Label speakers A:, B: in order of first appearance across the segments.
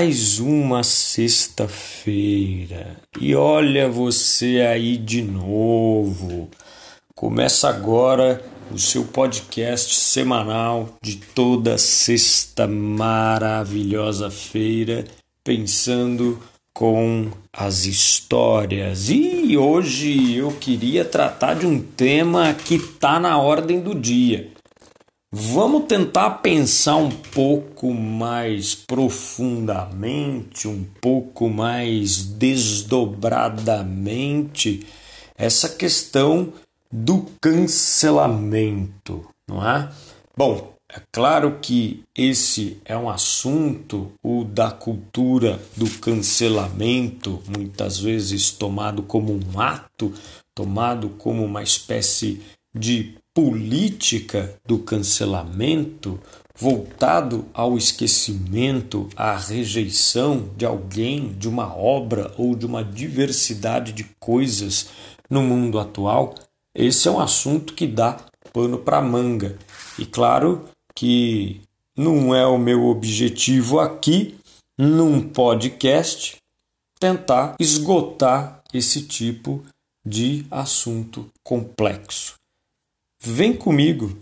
A: Mais uma sexta-feira. E olha você aí de novo. Começa agora o seu podcast semanal de toda sexta maravilhosa feira, pensando com as histórias. E hoje eu queria tratar de um tema que está na ordem do dia Vamos tentar pensar um pouco mais profundamente, um pouco mais desdobradamente essa questão do cancelamento, não é? Bom, é claro que esse é um assunto, o da cultura do cancelamento, muitas vezes tomado como um ato, tomado como uma espécie de política do cancelamento voltado ao esquecimento, à rejeição de alguém, de uma obra ou de uma diversidade de coisas no mundo atual, esse é um assunto que dá pano para manga. E claro que não é o meu objetivo aqui, num podcast, tentar esgotar esse tipo de assunto complexo. Vem comigo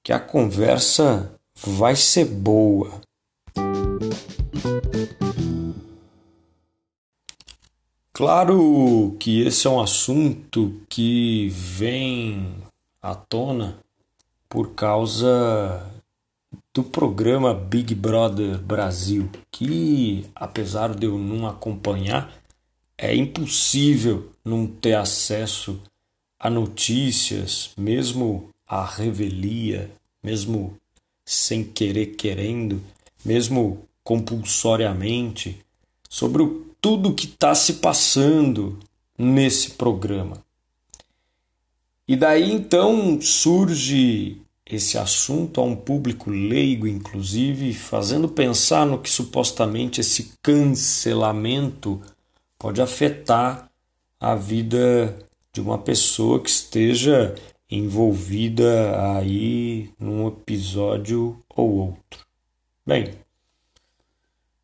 A: que a conversa vai ser boa. Claro que esse é um assunto que vem à tona por causa do programa Big Brother Brasil, que apesar de eu não acompanhar, é impossível não ter acesso a notícias, mesmo a revelia, mesmo sem querer querendo, mesmo compulsoriamente, sobre o, tudo que está se passando nesse programa. E daí então surge esse assunto a um público leigo, inclusive, fazendo pensar no que supostamente esse cancelamento pode afetar a vida de uma pessoa que esteja envolvida aí num episódio ou outro. Bem,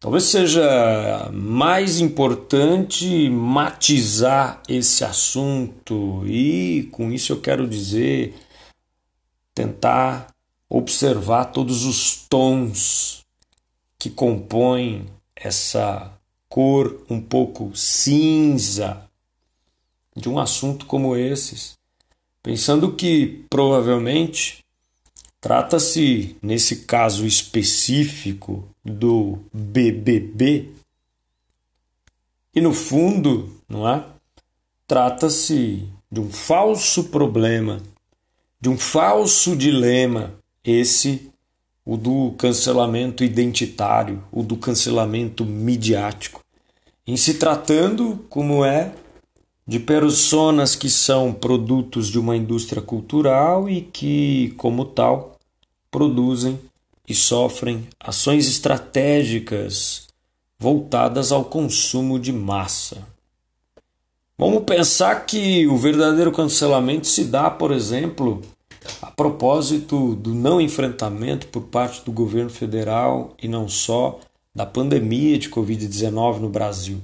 A: talvez seja mais importante matizar esse assunto e com isso eu quero dizer tentar observar todos os tons que compõem essa cor um pouco cinza de um assunto como esses, pensando que provavelmente trata-se, nesse caso específico do BBB, e no fundo, não é? Trata-se de um falso problema, de um falso dilema, esse o do cancelamento identitário, o do cancelamento midiático. Em se tratando, como é de personas que são produtos de uma indústria cultural e que, como tal, produzem e sofrem ações estratégicas voltadas ao consumo de massa. Vamos pensar que o verdadeiro cancelamento se dá, por exemplo, a propósito do não enfrentamento por parte do governo federal e não só da pandemia de Covid-19 no Brasil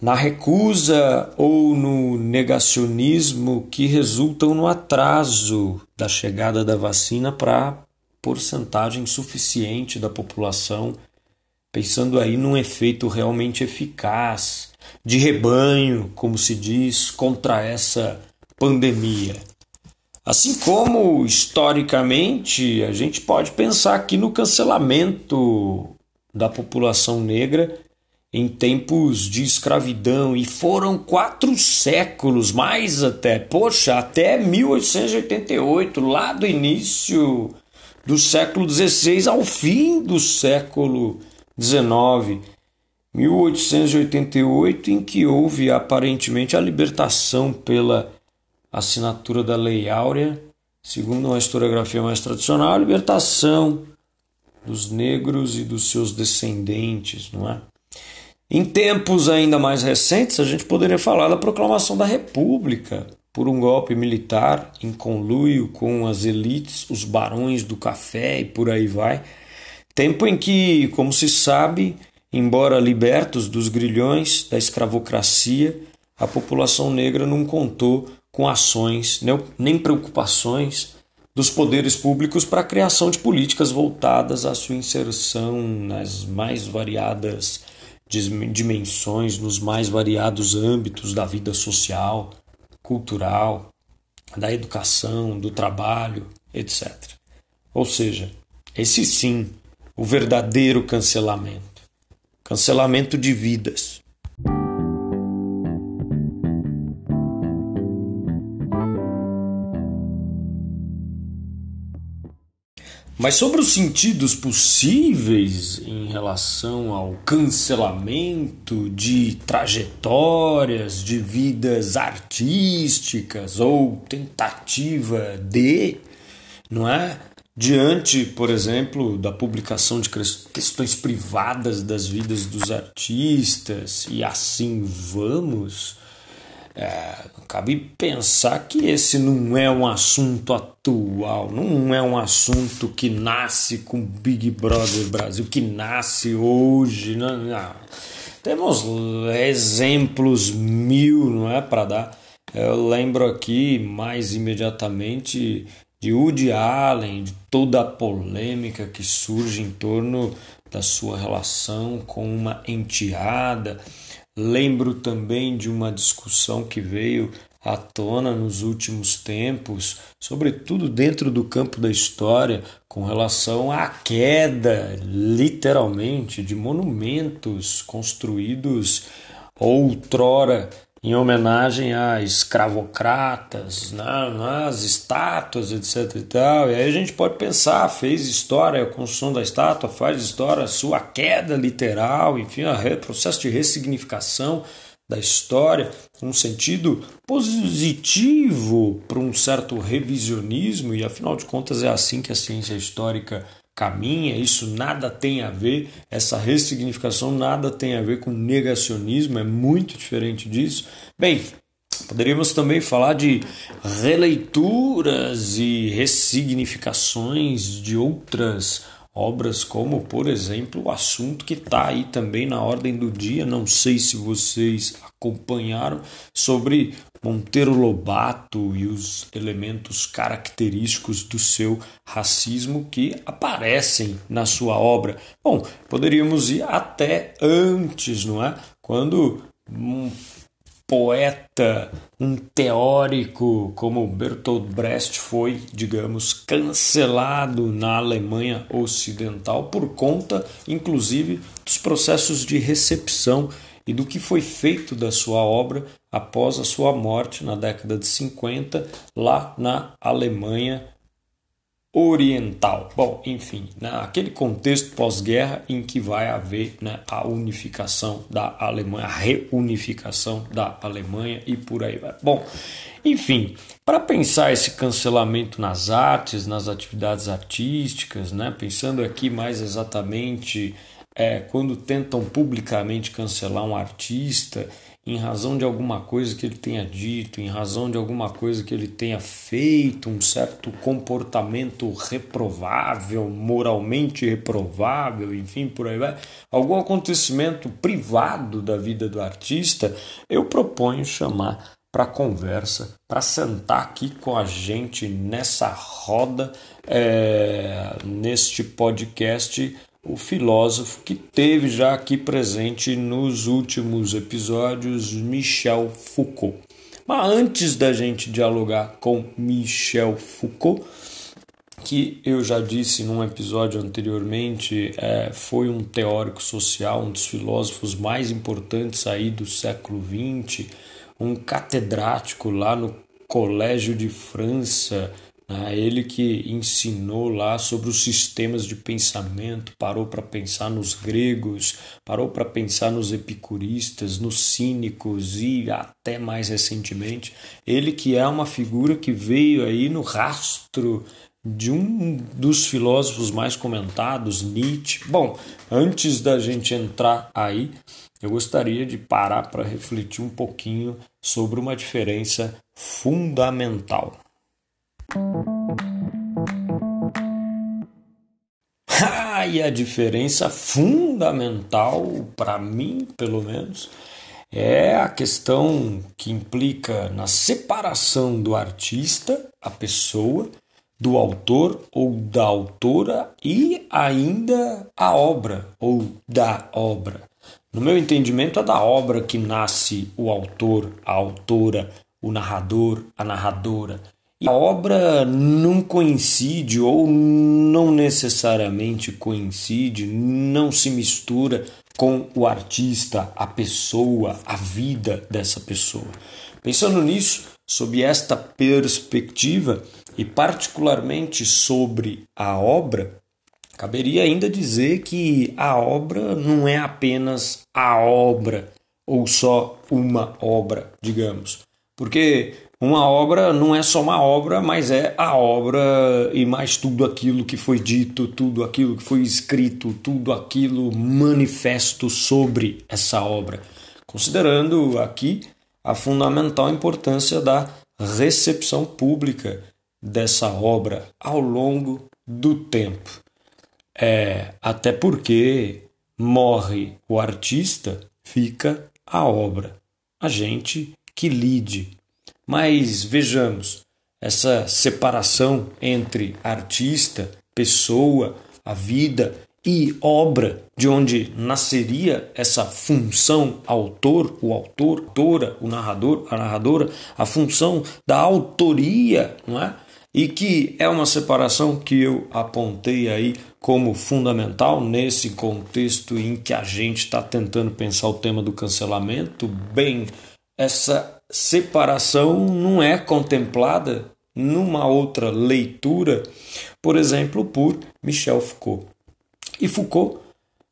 A: na recusa ou no negacionismo que resultam no atraso da chegada da vacina para porcentagem suficiente da população, pensando aí num efeito realmente eficaz de rebanho, como se diz, contra essa pandemia. Assim como historicamente a gente pode pensar aqui no cancelamento da população negra em tempos de escravidão e foram quatro séculos, mais até, poxa, até 1888, lá do início do século XVI ao fim do século XIX. 1888, em que houve aparentemente a libertação pela assinatura da Lei Áurea, segundo uma historiografia mais tradicional, a libertação dos negros e dos seus descendentes, não é? Em tempos ainda mais recentes, a gente poderia falar da proclamação da República por um golpe militar em conluio com as elites, os barões do café e por aí vai, Tempo em que, como se sabe, embora libertos dos grilhões da escravocracia, a população negra não contou com ações nem preocupações dos poderes públicos para a criação de políticas voltadas à sua inserção nas mais variadas dimensões, nos mais variados âmbitos da vida social, cultural, da educação, do trabalho, etc. Ou seja, esse sim, o verdadeiro cancelamento cancelamento de vidas. Mas sobre os sentidos possíveis em relação ao cancelamento de trajetórias, de vidas artísticas ou tentativa de, não é? Diante, por exemplo, da publicação de questões privadas das vidas dos artistas e assim vamos, é, cabe pensar que esse não é um assunto atual, não é um assunto que nasce com Big Brother Brasil, que nasce hoje. Não, não. Temos exemplos mil, não é, para dar. Eu lembro aqui mais imediatamente de Woody Allen, de toda a polêmica que surge em torno da sua relação com uma enteada. Lembro também de uma discussão que veio à tona nos últimos tempos, sobretudo dentro do campo da história, com relação à queda, literalmente, de monumentos construídos outrora em homenagem a escravocratas, né, as estátuas, etc. E, tal. e aí a gente pode pensar, fez história a construção da estátua, faz história a sua queda literal, enfim, o processo de ressignificação da história, um sentido positivo para um certo revisionismo, e afinal de contas é assim que a ciência histórica caminha, isso nada tem a ver, essa ressignificação nada tem a ver com negacionismo, é muito diferente disso. Bem, poderíamos também falar de releituras e ressignificações de outras obras, como por exemplo o assunto que está aí também na ordem do dia, não sei se vocês acompanharam, sobre Monteiro Lobato e os elementos característicos do seu racismo que aparecem na sua obra. Bom, poderíamos ir até antes, não é? Quando poeta, um teórico como Bertolt Brecht foi, digamos, cancelado na Alemanha Ocidental por conta, inclusive, dos processos de recepção e do que foi feito da sua obra após a sua morte na década de 50 lá na Alemanha Oriental. Bom, enfim, naquele contexto pós-guerra em que vai haver né, a unificação da Alemanha, a reunificação da Alemanha e por aí vai. Bom, enfim, para pensar esse cancelamento nas artes, nas atividades artísticas, né, pensando aqui mais exatamente é, quando tentam publicamente cancelar um artista em razão de alguma coisa que ele tenha dito, em razão de alguma coisa que ele tenha feito, um certo comportamento reprovável, moralmente reprovável, enfim, por aí vai, algum acontecimento privado da vida do artista, eu proponho chamar para conversa, para sentar aqui com a gente nessa roda, é, neste podcast o filósofo que teve já aqui presente nos últimos episódios, Michel Foucault. Mas antes da gente dialogar com Michel Foucault, que eu já disse num episódio anteriormente, é, foi um teórico social, um dos filósofos mais importantes aí do século XX, um catedrático lá no Colégio de França, né? Ele que ensinou lá sobre os sistemas de pensamento, parou para pensar nos gregos, parou para pensar nos epicuristas, nos cínicos e até mais recentemente, ele que é uma figura que veio aí no rastro de um dos filósofos mais comentados, Nietzsche. Bom, antes da gente entrar aí, eu gostaria de parar para refletir um pouquinho sobre uma diferença fundamental. Ah, e a diferença fundamental, para mim, pelo menos, é a questão que implica na separação do artista, a pessoa, do autor ou da autora e ainda a obra ou da obra. No meu entendimento, é da obra que nasce o autor, a autora, o narrador, a narradora. E a obra não coincide ou não necessariamente coincide, não se mistura com o artista, a pessoa, a vida dessa pessoa. Pensando nisso, sob esta perspectiva e particularmente sobre a obra, caberia ainda dizer que a obra não é apenas a obra ou só uma obra, digamos. Porque uma obra não é só uma obra, mas é a obra e mais tudo aquilo que foi dito, tudo aquilo que foi escrito, tudo aquilo manifesto sobre essa obra. Considerando aqui a fundamental importância da recepção pública dessa obra ao longo do tempo. É, até porque morre o artista, fica a obra. A gente que lide. Mas vejamos, essa separação entre artista, pessoa, a vida e obra, de onde nasceria essa função autor, o autor, autora, o narrador, a narradora, a função da autoria, não é? E que é uma separação que eu apontei aí como fundamental nesse contexto em que a gente está tentando pensar o tema do cancelamento, bem essa separação não é contemplada numa outra leitura, por exemplo, por Michel Foucault. E Foucault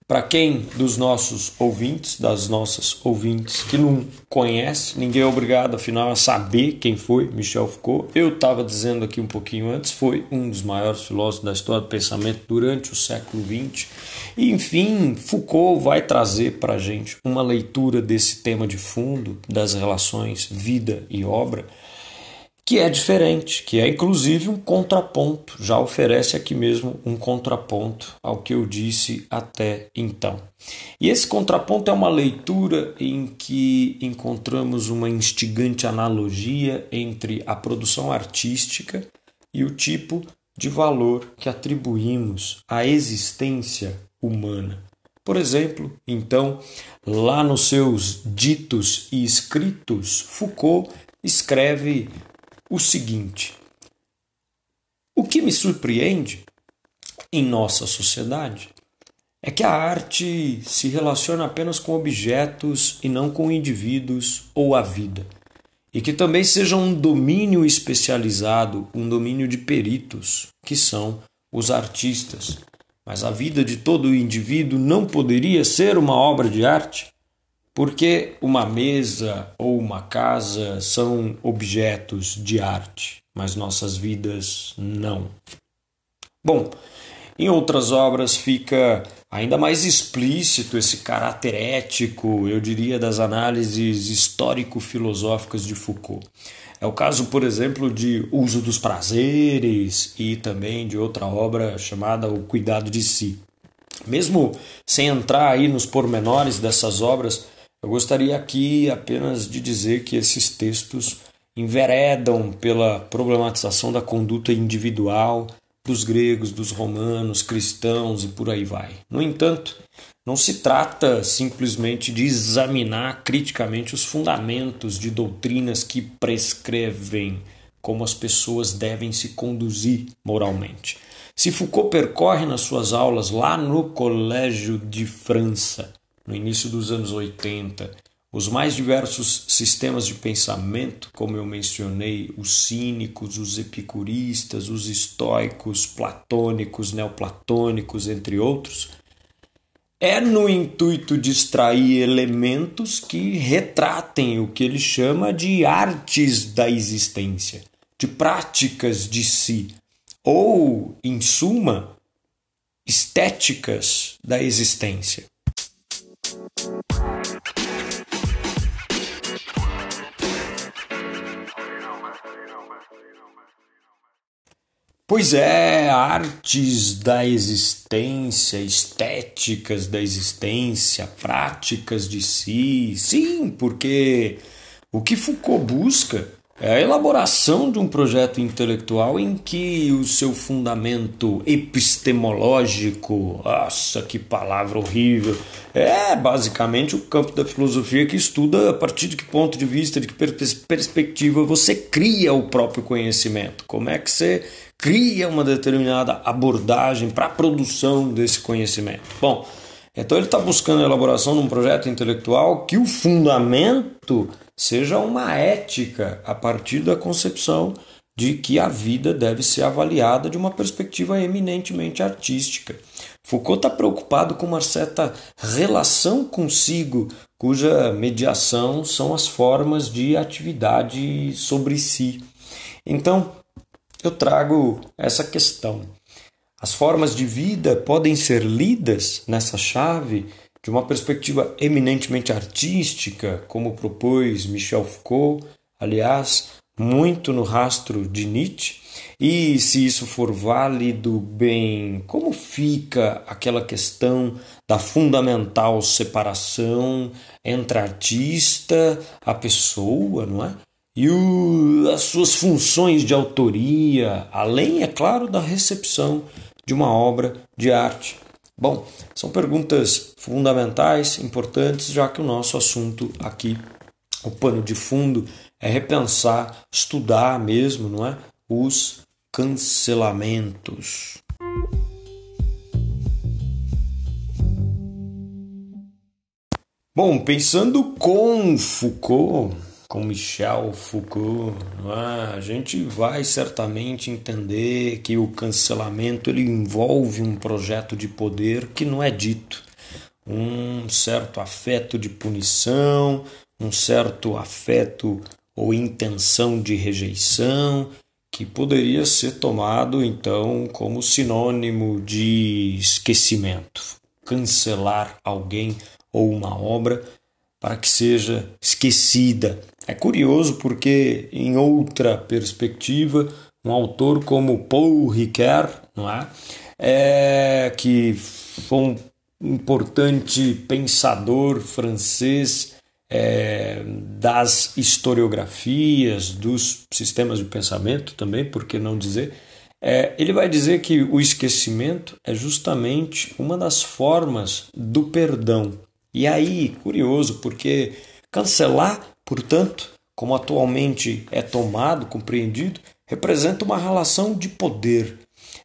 A: para quem dos nossos ouvintes, das nossas ouvintes que não conhece, ninguém é obrigado afinal a saber quem foi Michel Foucault. Eu estava dizendo aqui um pouquinho antes, foi um dos maiores filósofos da história do pensamento durante o século XX. E, enfim, Foucault vai trazer para a gente uma leitura desse tema de fundo das relações vida e obra que é diferente, que é inclusive um contraponto, já oferece aqui mesmo um contraponto ao que eu disse até então. E esse contraponto é uma leitura em que encontramos uma instigante analogia entre a produção artística e o tipo de valor que atribuímos à existência humana. Por exemplo, então, lá nos seus ditos e escritos, Foucault escreve o seguinte: o que me surpreende em nossa sociedade é que a arte se relaciona apenas com objetos e não com indivíduos ou a vida, e que também seja um domínio especializado, um domínio de peritos, que são os artistas. Mas a vida de todo indivíduo não poderia ser uma obra de arte? Porque uma mesa ou uma casa são objetos de arte, mas nossas vidas não. Bom, em outras obras fica ainda mais explícito esse caráter ético, eu diria, das análises histórico-filosóficas de Foucault. É o caso, por exemplo, de Uso dos Prazeres e também de outra obra chamada O Cuidado de Si. Mesmo sem entrar aí nos pormenores dessas obras, eu gostaria aqui apenas de dizer que esses textos enveredam pela problematização da conduta individual dos gregos, dos romanos, cristãos e por aí vai. No entanto, não se trata simplesmente de examinar criticamente os fundamentos de doutrinas que prescrevem como as pessoas devem se conduzir moralmente. Se Foucault percorre nas suas aulas lá no Colégio de França no início dos anos 80, os mais diversos sistemas de pensamento, como eu mencionei, os cínicos, os epicuristas, os estoicos, platônicos, neoplatônicos, entre outros, é no intuito de extrair elementos que retratem o que ele chama de artes da existência, de práticas de si, ou, em suma, estéticas da existência. Pois é, artes da existência, estéticas da existência, práticas de si. Sim, porque o que Foucault busca é a elaboração de um projeto intelectual em que o seu fundamento epistemológico, nossa, que palavra horrível, é basicamente o campo da filosofia que estuda a partir de que ponto de vista, de que perspectiva você cria o próprio conhecimento. Como é que você cria uma determinada abordagem para a produção desse conhecimento. Bom, então ele está buscando a elaboração de um projeto intelectual que o fundamento seja uma ética a partir da concepção de que a vida deve ser avaliada de uma perspectiva eminentemente artística. Foucault está preocupado com uma certa relação consigo, cuja mediação são as formas de atividade sobre si. Então, eu trago essa questão. As formas de vida podem ser lidas nessa chave de uma perspectiva eminentemente artística, como propôs Michel Foucault, aliás, muito no rastro de Nietzsche. E se isso for válido, bem, como fica aquela questão da fundamental separação entre artista, a pessoa, não é? E o, as suas funções de autoria, além, é claro, da recepção de uma obra de arte. Bom, são perguntas fundamentais, importantes, já que o nosso assunto aqui, o pano de fundo, é repensar, estudar mesmo, não é? Os cancelamentos. Bom, pensando com Foucault, com Michel Foucault, é? a gente vai certamente entender que o cancelamento ele envolve um projeto de poder que não é dito, um certo afeto de punição, um certo afeto ou intenção de rejeição que poderia ser tomado então como sinônimo de esquecimento. Cancelar alguém ou uma obra para que seja esquecida. É curioso porque, em outra perspectiva, um autor como Paul Ricoeur, não é? é que foi um importante pensador francês é, das historiografias, dos sistemas de pensamento também, por que não dizer? É, ele vai dizer que o esquecimento é justamente uma das formas do perdão. E aí, curioso, porque cancelar, portanto, como atualmente é tomado, compreendido, representa uma relação de poder.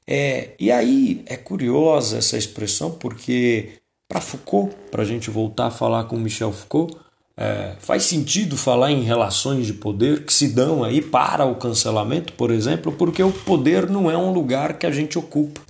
A: É, e aí é curiosa essa expressão, porque para Foucault, para a gente voltar a falar com Michel Foucault, é, faz sentido falar em relações de poder que se dão aí para o cancelamento, por exemplo, porque o poder não é um lugar que a gente ocupa,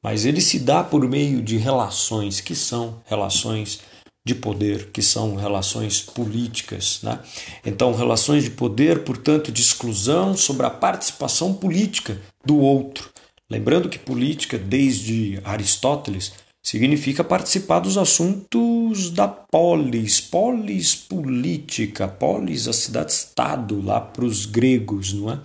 A: mas ele se dá por meio de relações que são relações de poder, que são relações políticas. Né? Então, relações de poder, portanto, de exclusão sobre a participação política do outro. Lembrando que política, desde Aristóteles, significa participar dos assuntos da polis, polis política, polis, a cidade-estado, lá para os gregos, não é?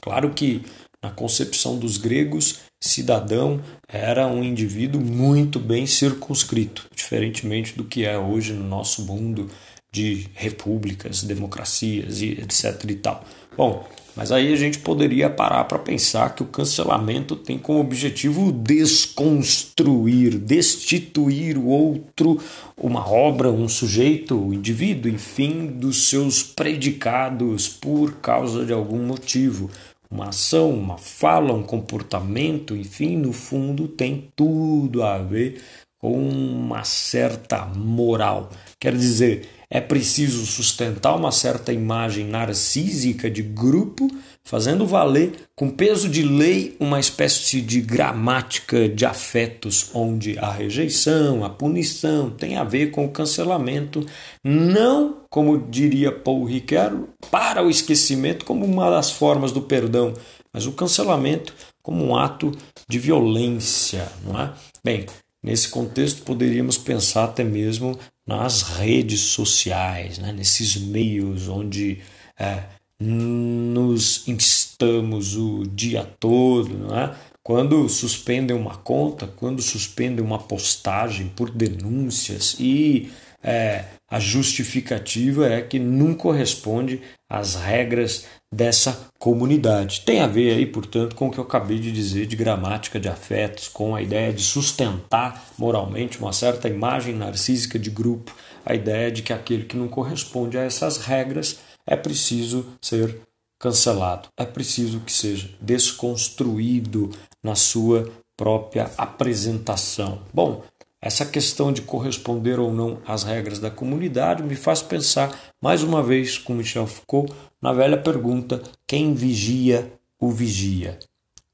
A: Claro que na concepção dos gregos, cidadão era um indivíduo muito bem circunscrito, diferentemente do que é hoje no nosso mundo de repúblicas, democracias e etc e tal. Bom, mas aí a gente poderia parar para pensar que o cancelamento tem como objetivo desconstruir, destituir o outro, uma obra, um sujeito, o um indivíduo, enfim, dos seus predicados por causa de algum motivo uma ação, uma fala, um comportamento, enfim, no fundo tem tudo a ver com uma certa moral. Quer dizer, é preciso sustentar uma certa imagem narcísica de grupo, fazendo valer, com peso de lei, uma espécie de gramática de afetos, onde a rejeição, a punição tem a ver com o cancelamento, não, como diria Paul Ricoeur, para o esquecimento como uma das formas do perdão, mas o cancelamento como um ato de violência, não é? Bem, Nesse contexto, poderíamos pensar até mesmo nas redes sociais, né? nesses meios onde é, nos postamos o dia todo, é? quando suspendem uma conta, quando suspendem uma postagem por denúncias e é, a justificativa é que não corresponde às regras dessa comunidade. Tem a ver aí, portanto, com o que eu acabei de dizer de gramática de afetos, com a ideia de sustentar moralmente uma certa imagem narcísica de grupo, a ideia de que aquele que não corresponde a essas regras é preciso ser cancelado. É preciso que seja desconstruído na sua própria apresentação. Bom, essa questão de corresponder ou não às regras da comunidade me faz pensar, mais uma vez, com Michel Foucault, na velha pergunta: quem vigia o vigia?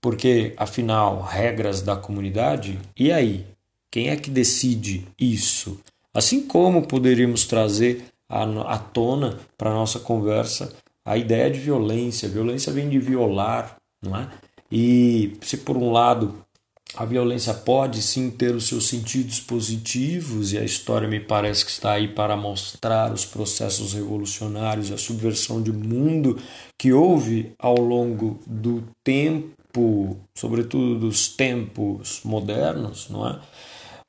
A: Porque, afinal, regras da comunidade, e aí? Quem é que decide isso? Assim como poderíamos trazer à tona para a nossa conversa a ideia de violência. Violência vem de violar, não é? E se por um lado a violência pode sim ter os seus sentidos positivos, e a história me parece que está aí para mostrar os processos revolucionários, a subversão de mundo que houve ao longo do tempo, sobretudo dos tempos modernos, não é?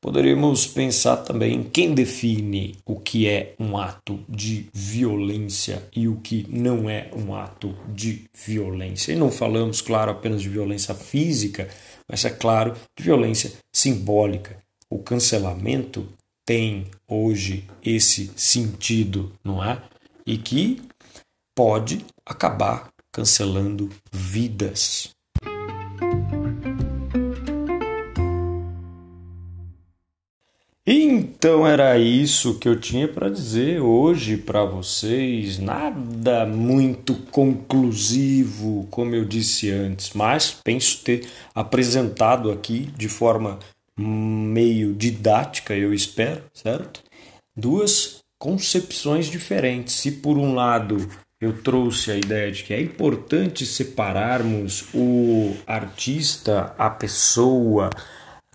A: Poderíamos pensar também em quem define o que é um ato de violência e o que não é um ato de violência. E não falamos, claro, apenas de violência física, mas é claro de violência simbólica. O cancelamento tem hoje esse sentido, não é? E que pode acabar cancelando vidas. Então era isso que eu tinha para dizer hoje para vocês. Nada muito conclusivo, como eu disse antes, mas penso ter apresentado aqui de forma meio didática, eu espero, certo? Duas concepções diferentes. Se por um lado eu trouxe a ideia de que é importante separarmos o artista, a pessoa,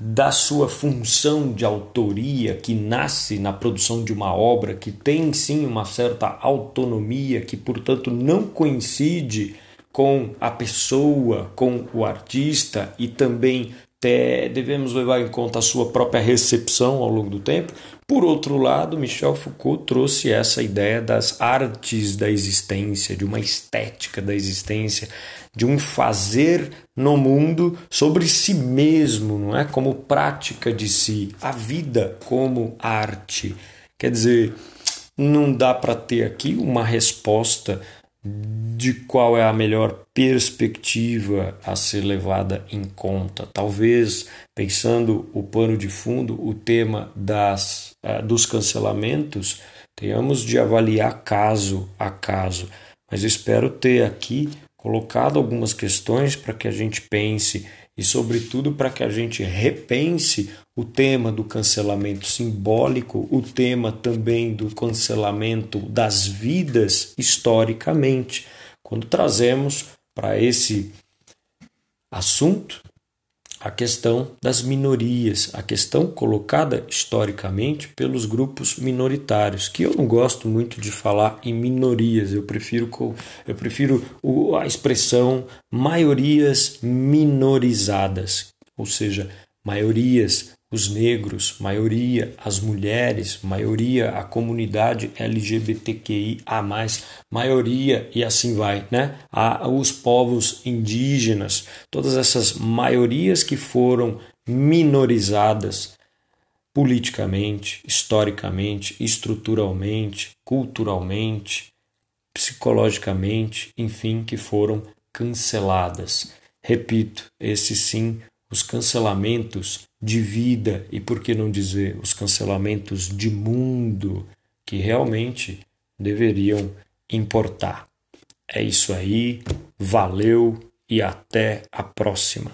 A: da sua função de autoria que nasce na produção de uma obra, que tem sim uma certa autonomia, que portanto não coincide com a pessoa, com o artista e também devemos levar em conta a sua própria recepção ao longo do tempo. Por outro lado, Michel Foucault trouxe essa ideia das artes da existência, de uma estética da existência, de um fazer no mundo sobre si mesmo, não é? Como prática de si, a vida como arte. Quer dizer, não dá para ter aqui uma resposta de qual é a melhor perspectiva a ser levada em conta. Talvez, pensando o pano de fundo, o tema das, uh, dos cancelamentos, tenhamos de avaliar caso a caso. Mas espero ter aqui colocado algumas questões para que a gente pense e, sobretudo, para que a gente repense o tema do cancelamento simbólico, o tema também do cancelamento das vidas historicamente, quando trazemos para esse assunto a questão das minorias, a questão colocada historicamente pelos grupos minoritários, que eu não gosto muito de falar em minorias, eu prefiro, eu prefiro a expressão maiorias minorizadas, ou seja, maiorias os negros, maioria as mulheres, maioria a comunidade LGBTQI a mais, maioria e assim vai, né? A, os povos indígenas, todas essas maiorias que foram minorizadas politicamente, historicamente, estruturalmente, culturalmente, psicologicamente, enfim, que foram canceladas. Repito, esse sim, os cancelamentos de vida e por que não dizer os cancelamentos de mundo que realmente deveriam importar. É isso aí, valeu e até a próxima.